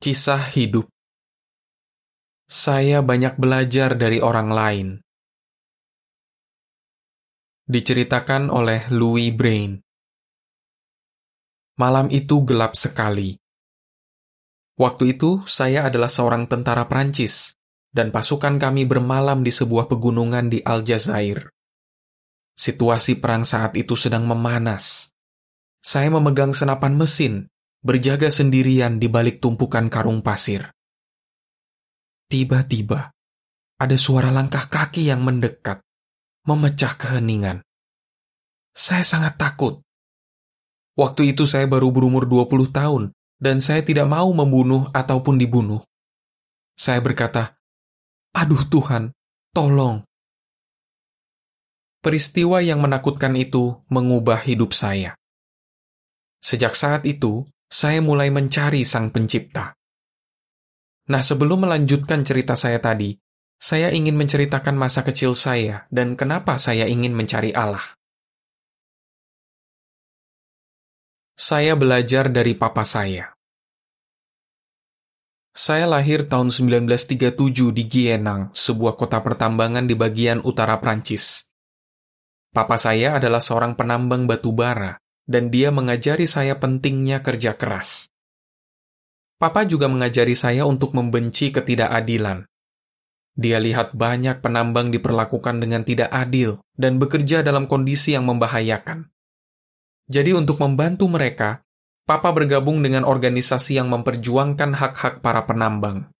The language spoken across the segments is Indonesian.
Kisah hidup Saya banyak belajar dari orang lain. Diceritakan oleh Louis Brain. Malam itu gelap sekali. Waktu itu, saya adalah seorang tentara Prancis, dan pasukan kami bermalam di sebuah pegunungan di Aljazair. Situasi perang saat itu sedang memanas. Saya memegang senapan mesin berjaga sendirian di balik tumpukan karung pasir. Tiba-tiba, ada suara langkah kaki yang mendekat, memecah keheningan. Saya sangat takut. Waktu itu saya baru berumur 20 tahun, dan saya tidak mau membunuh ataupun dibunuh. Saya berkata, Aduh Tuhan, tolong. Peristiwa yang menakutkan itu mengubah hidup saya. Sejak saat itu, saya mulai mencari Sang Pencipta. Nah, sebelum melanjutkan cerita saya tadi, saya ingin menceritakan masa kecil saya dan kenapa saya ingin mencari Allah. Saya belajar dari papa saya. Saya lahir tahun 1937 di Gienang, sebuah kota pertambangan di bagian utara Prancis. Papa saya adalah seorang penambang batu bara dan dia mengajari saya pentingnya kerja keras. Papa juga mengajari saya untuk membenci ketidakadilan. Dia lihat banyak penambang diperlakukan dengan tidak adil dan bekerja dalam kondisi yang membahayakan. Jadi untuk membantu mereka, Papa bergabung dengan organisasi yang memperjuangkan hak-hak para penambang.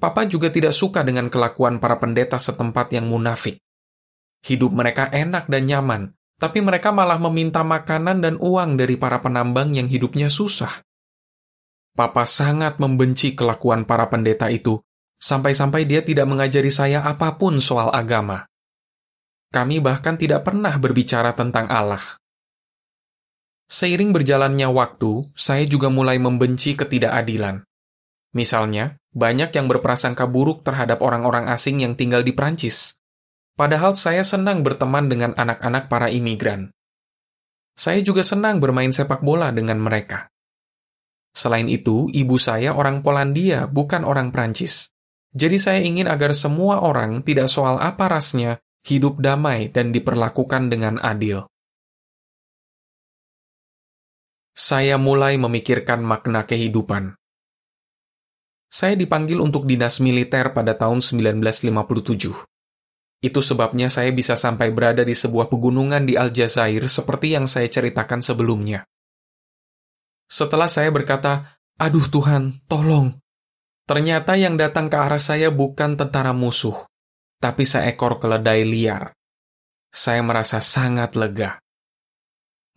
Papa juga tidak suka dengan kelakuan para pendeta setempat yang munafik. Hidup mereka enak dan nyaman, tapi mereka malah meminta makanan dan uang dari para penambang yang hidupnya susah. Papa sangat membenci kelakuan para pendeta itu, sampai-sampai dia tidak mengajari saya apa pun soal agama. Kami bahkan tidak pernah berbicara tentang Allah. Seiring berjalannya waktu, saya juga mulai membenci ketidakadilan. Misalnya, banyak yang berprasangka buruk terhadap orang-orang asing yang tinggal di Prancis. Padahal saya senang berteman dengan anak-anak para imigran. Saya juga senang bermain sepak bola dengan mereka. Selain itu, ibu saya orang Polandia, bukan orang Prancis. Jadi saya ingin agar semua orang, tidak soal apa rasnya, hidup damai dan diperlakukan dengan adil. Saya mulai memikirkan makna kehidupan. Saya dipanggil untuk dinas militer pada tahun 1957. Itu sebabnya saya bisa sampai berada di sebuah pegunungan di Aljazair seperti yang saya ceritakan sebelumnya. Setelah saya berkata, Aduh Tuhan, tolong. Ternyata yang datang ke arah saya bukan tentara musuh, tapi seekor keledai liar. Saya merasa sangat lega.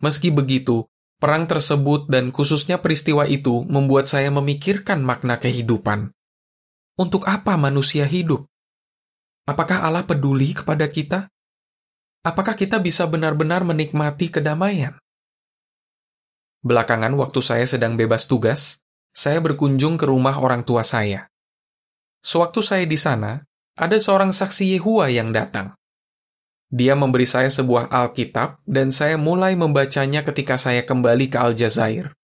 Meski begitu, perang tersebut dan khususnya peristiwa itu membuat saya memikirkan makna kehidupan. Untuk apa manusia hidup? Apakah Allah peduli kepada kita? Apakah kita bisa benar-benar menikmati kedamaian? Belakangan, waktu saya sedang bebas tugas, saya berkunjung ke rumah orang tua saya. Sewaktu saya di sana, ada seorang saksi Yehua yang datang. Dia memberi saya sebuah Alkitab, dan saya mulai membacanya ketika saya kembali ke Aljazair.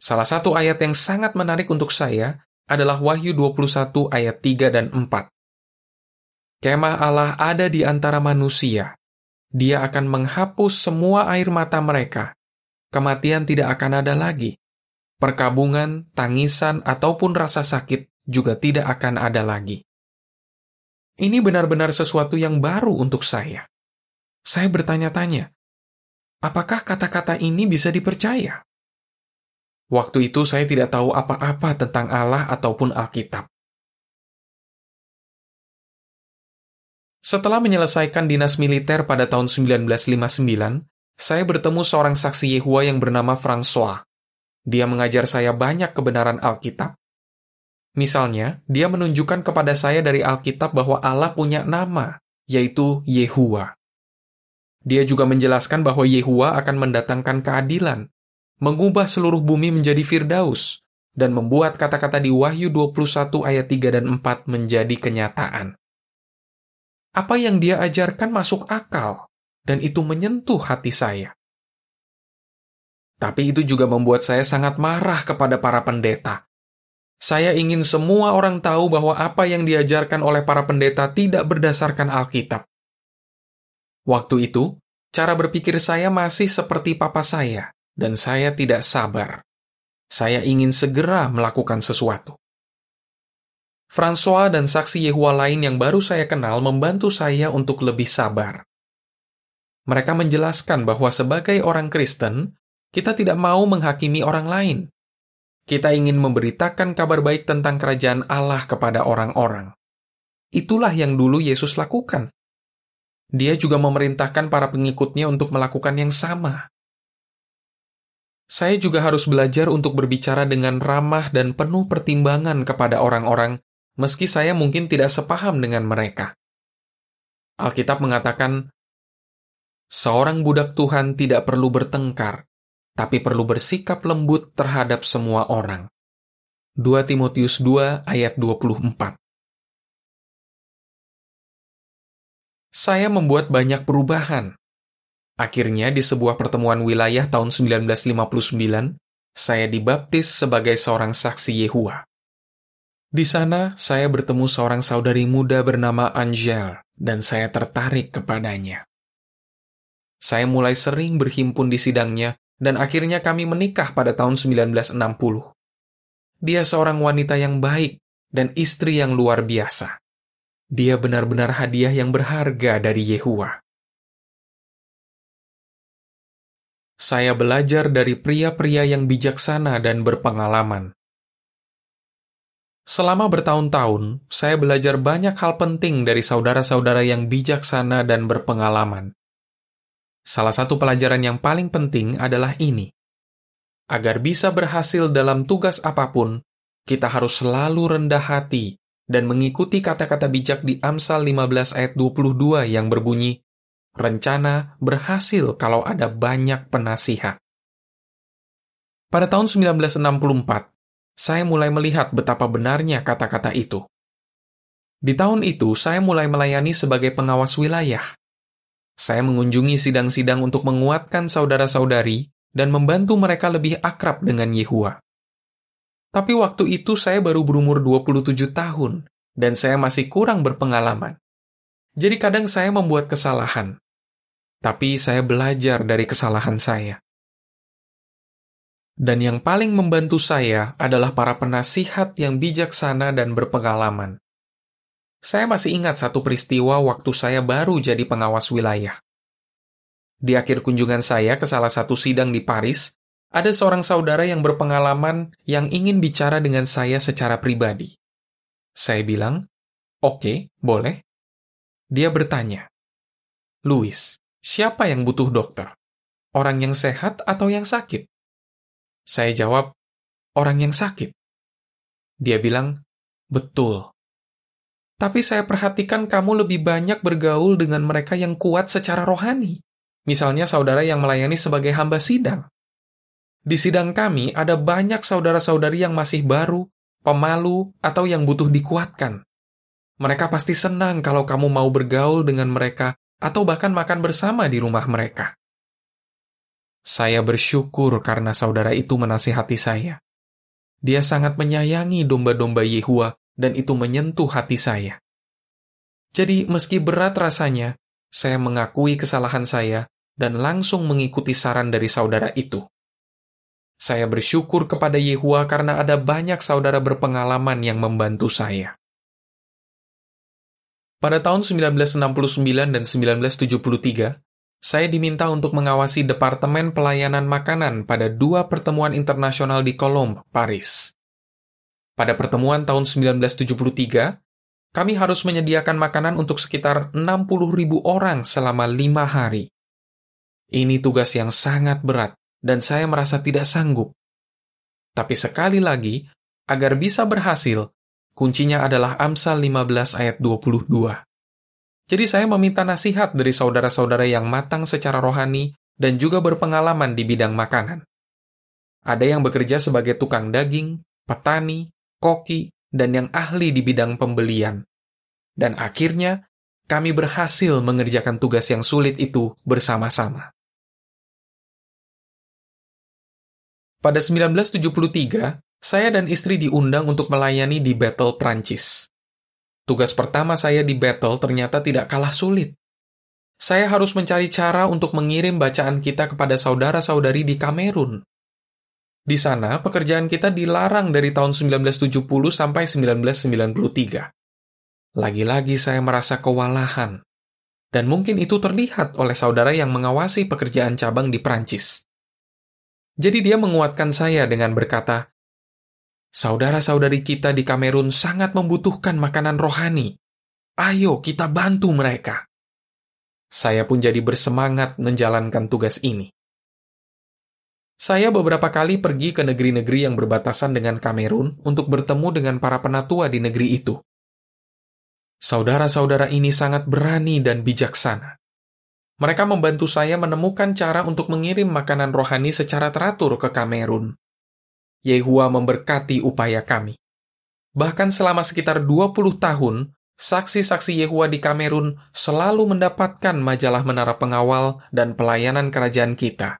Salah satu ayat yang sangat menarik untuk saya adalah Wahyu 21 ayat 3 dan 4. Kemah Allah ada di antara manusia. Dia akan menghapus semua air mata mereka. Kematian tidak akan ada lagi. Perkabungan, tangisan, ataupun rasa sakit juga tidak akan ada lagi. Ini benar-benar sesuatu yang baru untuk saya. Saya bertanya-tanya, apakah kata-kata ini bisa dipercaya? Waktu itu saya tidak tahu apa-apa tentang Allah ataupun Alkitab. Setelah menyelesaikan dinas militer pada tahun 1959, saya bertemu seorang saksi Yehua yang bernama François. Dia mengajar saya banyak kebenaran Alkitab. Misalnya, dia menunjukkan kepada saya dari Alkitab bahwa Allah punya nama, yaitu Yehua. Dia juga menjelaskan bahwa Yehua akan mendatangkan keadilan, mengubah seluruh bumi menjadi Firdaus, dan membuat kata-kata di Wahyu 21 ayat 3 dan 4 menjadi kenyataan apa yang dia ajarkan masuk akal, dan itu menyentuh hati saya. Tapi itu juga membuat saya sangat marah kepada para pendeta, Saya ingin semua orang tahu bahwa apa yang diajarkan oleh para pendeta tidak berdasarkan Alkitab. Waktu itu, cara berpikir saya masih seperti papa saya, dan saya tidak sabar. Saya ingin segera melakukan sesuatu. François dan saksi Yehua lain yang baru saya kenal membantu saya untuk lebih sabar. Mereka menjelaskan bahwa sebagai orang Kristen, kita tidak mau menghakimi orang lain, kita ingin memberitakan kabar baik tentang kerajaan Allah kepada orang-orang. Itulah yang dulu Yesus lakukan. Dia juga memerintahkan para pengikutnya untuk melakukan yang sama. Saya juga harus belajar untuk berbicara dengan ramah dan penuh pertimbangan kepada orang-orang, meski saya mungkin tidak sepaham dengan mereka. Alkitab mengatakan, "Seorang budak Tuhan tidak perlu bertengkar, tapi perlu bersikap lembut terhadap semua orang. 2 Timotius 2 ayat 24 Saya membuat banyak perubahan. Akhirnya di sebuah pertemuan wilayah tahun 1959, saya dibaptis sebagai seorang saksi Yehua. Di sana, saya bertemu seorang saudari muda bernama Angel, dan saya tertarik kepadanya. Saya mulai sering berhimpun di sidangnya dan akhirnya kami menikah pada tahun 1960. Dia seorang wanita yang baik dan istri yang luar biasa. Dia benar-benar hadiah yang berharga dari Yehua. Saya belajar dari pria-pria yang bijaksana dan berpengalaman. Selama bertahun-tahun, saya belajar banyak hal penting dari saudara-saudara yang bijaksana dan berpengalaman. Salah satu pelajaran yang paling penting adalah ini. Agar bisa berhasil dalam tugas apa pun, kita harus selalu rendah hati dan mengikuti kata-kata bijak di Amsal 15 ayat 22 yang berbunyi, rencana berhasil kalau ada banyak penasihat. Pada tahun 1964, saya mulai melihat betapa benarnya kata-kata itu. Di tahun itu, saya mulai melayani sebagai pengawas wilayah. Saya mengunjungi sidang-sidang untuk menguatkan saudara-saudari dan membantu mereka lebih akrab dengan Yehua. Tapi waktu itu saya baru berumur 27 tahun, dan saya masih kurang berpengalaman. Jadi kadang saya membuat kesalahan. Tapi saya belajar dari kesalahan saya. Dan yang paling membantu saya adalah para penasihat yang bijaksana dan berpengalaman. Saya masih ingat satu peristiwa waktu saya baru jadi pengawas wilayah. Di akhir kunjungan saya ke salah satu sidang di Paris, ada seorang saudara yang berpengalaman yang ingin bicara dengan saya secara pribadi. Saya bilang, "Oke, okay, boleh." Dia bertanya, "Louis, siapa yang butuh dokter? Orang yang sehat atau yang sakit?" Saya jawab, "Orang yang sakit." Dia bilang, "Betul, tapi saya perhatikan kamu lebih banyak bergaul dengan mereka yang kuat secara rohani. Misalnya saudara yang melayani sebagai hamba sidang. Di sidang kami ada banyak saudara-saudari yang masih baru, pemalu, atau yang butuh dikuatkan. Mereka pasti senang kalau kamu mau bergaul dengan mereka atau bahkan makan bersama di rumah mereka. Saya bersyukur karena saudara itu menasihati saya. Dia sangat menyayangi domba-domba Yehua dan itu menyentuh hati saya. Jadi, meski berat rasanya, saya mengakui kesalahan saya dan langsung mengikuti saran dari saudara itu. Saya bersyukur kepada Yehua karena ada banyak saudara berpengalaman yang membantu saya. Pada tahun 1969 dan 1973, saya diminta untuk mengawasi Departemen Pelayanan Makanan pada dua pertemuan internasional di Kolomb, Paris. Pada pertemuan tahun 1973, kami harus menyediakan makanan untuk sekitar 60 ribu orang selama lima hari. Ini tugas yang sangat berat, dan saya merasa tidak sanggup. Tapi sekali lagi, agar bisa berhasil, kuncinya adalah Amsal 15 ayat 22. Jadi saya meminta nasihat dari saudara-saudara yang matang secara rohani dan juga berpengalaman di bidang makanan. Ada yang bekerja sebagai tukang daging, petani, koki, dan yang ahli di bidang pembelian. Dan akhirnya, kami berhasil mengerjakan tugas yang sulit itu bersama-sama. Pada 1973, saya dan istri diundang untuk melayani di Battle Prancis. Tugas pertama saya di Battle ternyata tidak kalah sulit. Saya harus mencari cara untuk mengirim bacaan kita kepada saudara-saudari di Kamerun. Di sana, pekerjaan kita dilarang dari tahun 1970 sampai 1993. Lagi-lagi saya merasa kewalahan. Dan mungkin itu terlihat oleh saudara yang mengawasi pekerjaan cabang di Prancis. Jadi dia menguatkan saya dengan berkata, Saudara-saudari kita di Kamerun sangat membutuhkan makanan rohani. Ayo kita bantu mereka. Saya pun jadi bersemangat menjalankan tugas ini. Saya beberapa kali pergi ke negeri-negeri yang berbatasan dengan Kamerun untuk bertemu dengan para penatua di negeri itu. Saudara-saudara ini sangat berani dan bijaksana. Mereka membantu saya menemukan cara untuk mengirim makanan rohani secara teratur ke Kamerun. Yehua memberkati upaya kami. Bahkan selama sekitar 20 tahun, saksi-saksi Yehua di Kamerun selalu mendapatkan majalah Menara Pengawal dan pelayanan kerajaan kita,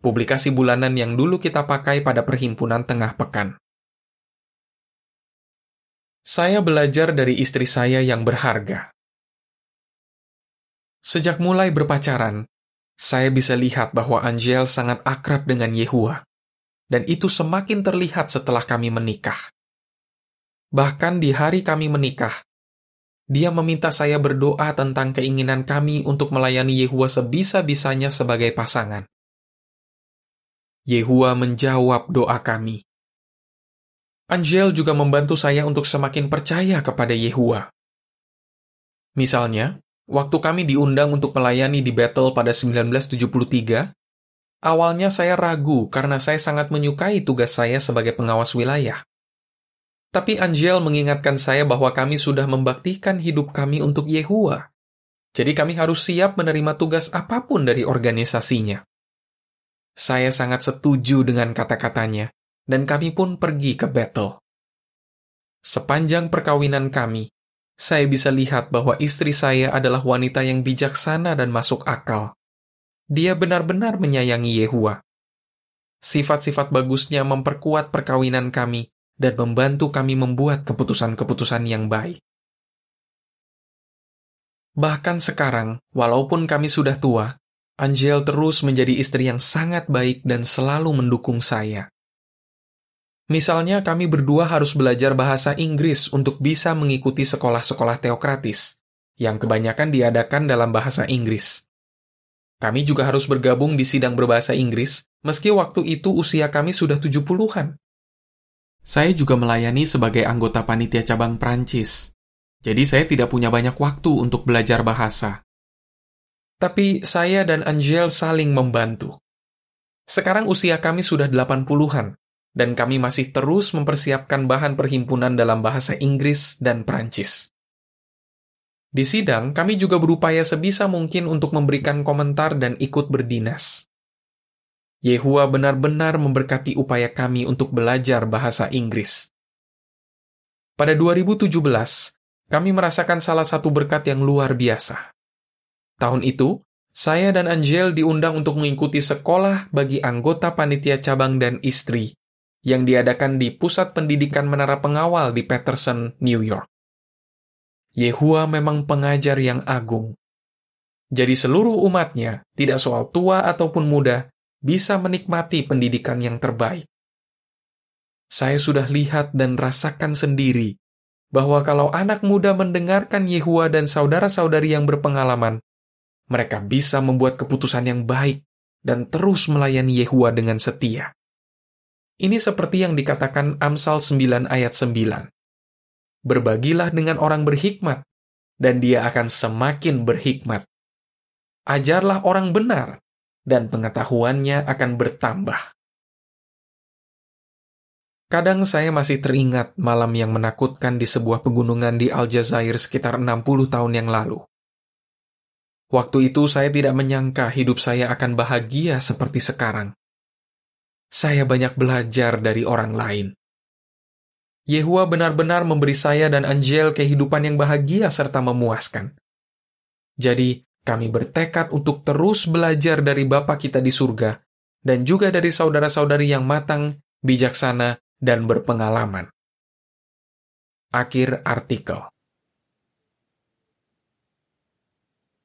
publikasi bulanan yang dulu kita pakai pada perhimpunan tengah pekan. Saya belajar dari istri saya yang berharga. Sejak mulai berpacaran, saya bisa lihat bahwa Angel sangat akrab dengan Yehua dan itu semakin terlihat setelah kami menikah. Bahkan di hari kami menikah, dia meminta saya berdoa tentang keinginan kami untuk melayani Yehua sebisa-bisanya sebagai pasangan. Yehua menjawab doa kami. Angel juga membantu saya untuk semakin percaya kepada Yehua. Misalnya, waktu kami diundang untuk melayani di battle pada 1973, Awalnya saya ragu karena saya sangat menyukai tugas saya sebagai pengawas wilayah. Tapi Angel mengingatkan saya bahwa kami sudah membaktikan hidup kami untuk Yehua. Jadi kami harus siap menerima tugas apa pun dari organisasinya. Saya sangat setuju dengan kata-katanya, dan kami pun pergi ke battle. Sepanjang perkawinan kami, saya bisa lihat bahwa istri saya adalah wanita yang bijaksana dan masuk akal. Dia benar-benar menyayangi Yehua. Sifat-sifat bagusnya memperkuat perkawinan kami dan membantu kami membuat keputusan-keputusan yang baik. Bahkan sekarang, walaupun kami sudah tua, Angel terus menjadi istri yang sangat baik dan selalu mendukung saya. Misalnya, kami berdua harus belajar bahasa Inggris untuk bisa mengikuti sekolah-sekolah teokratis, yang kebanyakan diadakan dalam bahasa Inggris. Kami juga harus bergabung di sidang berbahasa Inggris, meski waktu itu usia kami sudah 70-an. Saya juga melayani sebagai anggota panitia cabang Prancis. Jadi saya tidak punya banyak waktu untuk belajar bahasa. Tapi saya dan Angel saling membantu. Sekarang usia kami sudah 80-an, dan kami masih terus mempersiapkan bahan perhimpunan dalam bahasa Inggris dan Prancis. Di sidang, kami juga berupaya sebisa mungkin untuk memberikan komentar dan ikut berdinas. Yehua benar-benar memberkati upaya kami untuk belajar bahasa Inggris. Pada 2017, kami merasakan salah satu berkat yang luar biasa. Tahun itu, saya dan Angel diundang untuk mengikuti sekolah bagi anggota panitia cabang dan istri yang diadakan di Pusat Pendidikan Menara Pengawal di Peterson, New York. Yehua memang pengajar yang agung. Jadi seluruh umatnya, tidak soal tua ataupun muda, bisa menikmati pendidikan yang terbaik. Saya sudah lihat dan rasakan sendiri bahwa kalau anak muda mendengarkan Yehua dan saudara-saudari yang berpengalaman, mereka bisa membuat keputusan yang baik dan terus melayani Yehua dengan setia. Ini seperti yang dikatakan Amsal 9 ayat 9 berbagilah dengan orang berhikmat, dan dia akan semakin berhikmat. Ajarlah orang benar, dan pengetahuannya akan bertambah. Kadang saya masih teringat malam yang menakutkan di sebuah pegunungan di Aljazair sekitar 60 tahun yang lalu. Waktu itu saya tidak menyangka hidup saya akan bahagia seperti sekarang. Saya banyak belajar dari orang lain. Yehua benar-benar memberi saya dan Angel kehidupan yang bahagia serta memuaskan. Jadi, kami bertekad untuk terus belajar dari Bapa kita di surga, dan juga dari saudara-saudari yang matang, bijaksana, dan berpengalaman. Akhir artikel.